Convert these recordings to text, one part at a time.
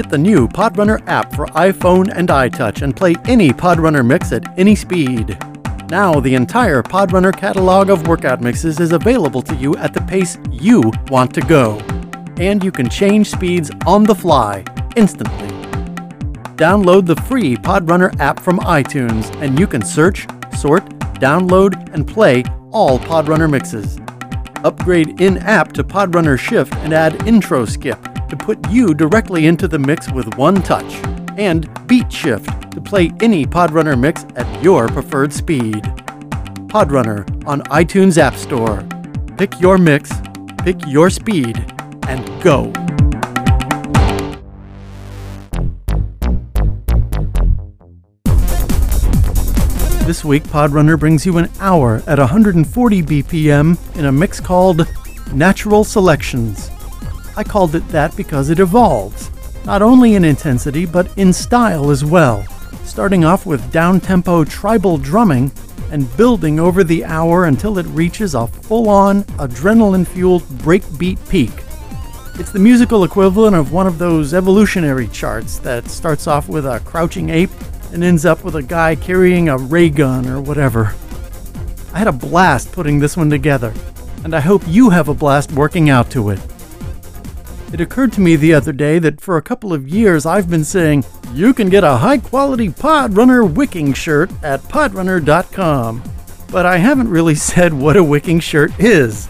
Get the new Podrunner app for iPhone and iTouch and play any Podrunner mix at any speed. Now, the entire Podrunner catalog of workout mixes is available to you at the pace you want to go. And you can change speeds on the fly, instantly. Download the free Podrunner app from iTunes, and you can search, sort, download, and play all Podrunner mixes. Upgrade in app to Podrunner Shift and add Intro Skip to put you directly into the mix with one touch. And Beat Shift to play any Podrunner mix at your preferred speed. Podrunner on iTunes App Store. Pick your mix, pick your speed, and go. This week, Podrunner brings you an hour at 140 BPM in a mix called Natural Selections. I called it that because it evolves, not only in intensity, but in style as well, starting off with down tempo tribal drumming and building over the hour until it reaches a full on, adrenaline fueled breakbeat peak. It's the musical equivalent of one of those evolutionary charts that starts off with a crouching ape and ends up with a guy carrying a ray gun or whatever. I had a blast putting this one together, and I hope you have a blast working out to it. It occurred to me the other day that for a couple of years I've been saying, you can get a high quality Podrunner wicking shirt at podrunner.com. But I haven't really said what a wicking shirt is.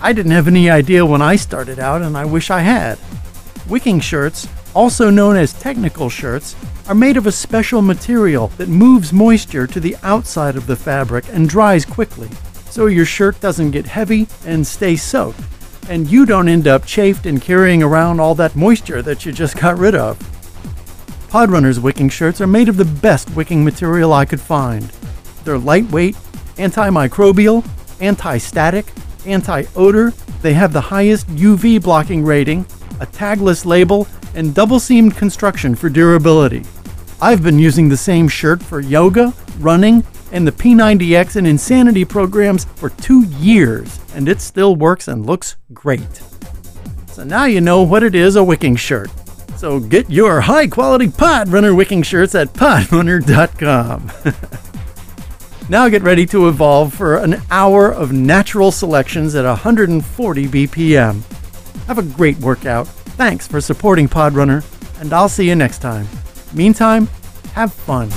I didn't have any idea when I started out, and I wish I had. Wicking shirts, also known as technical shirts, are made of a special material that moves moisture to the outside of the fabric and dries quickly, so your shirt doesn't get heavy and stay soaked, and you don't end up chafed and carrying around all that moisture that you just got rid of. Podrunner's wicking shirts are made of the best wicking material I could find. They're lightweight, antimicrobial, anti static, anti odor, they have the highest UV blocking rating, a tagless label, and double seamed construction for durability. I've been using the same shirt for yoga, running, and the P90X and Insanity programs for two years, and it still works and looks great. So now you know what it is a wicking shirt. So get your high quality Podrunner wicking shirts at podrunner.com. now get ready to evolve for an hour of natural selections at 140 BPM. Have a great workout. Thanks for supporting Podrunner, and I'll see you next time. Meantime, have fun.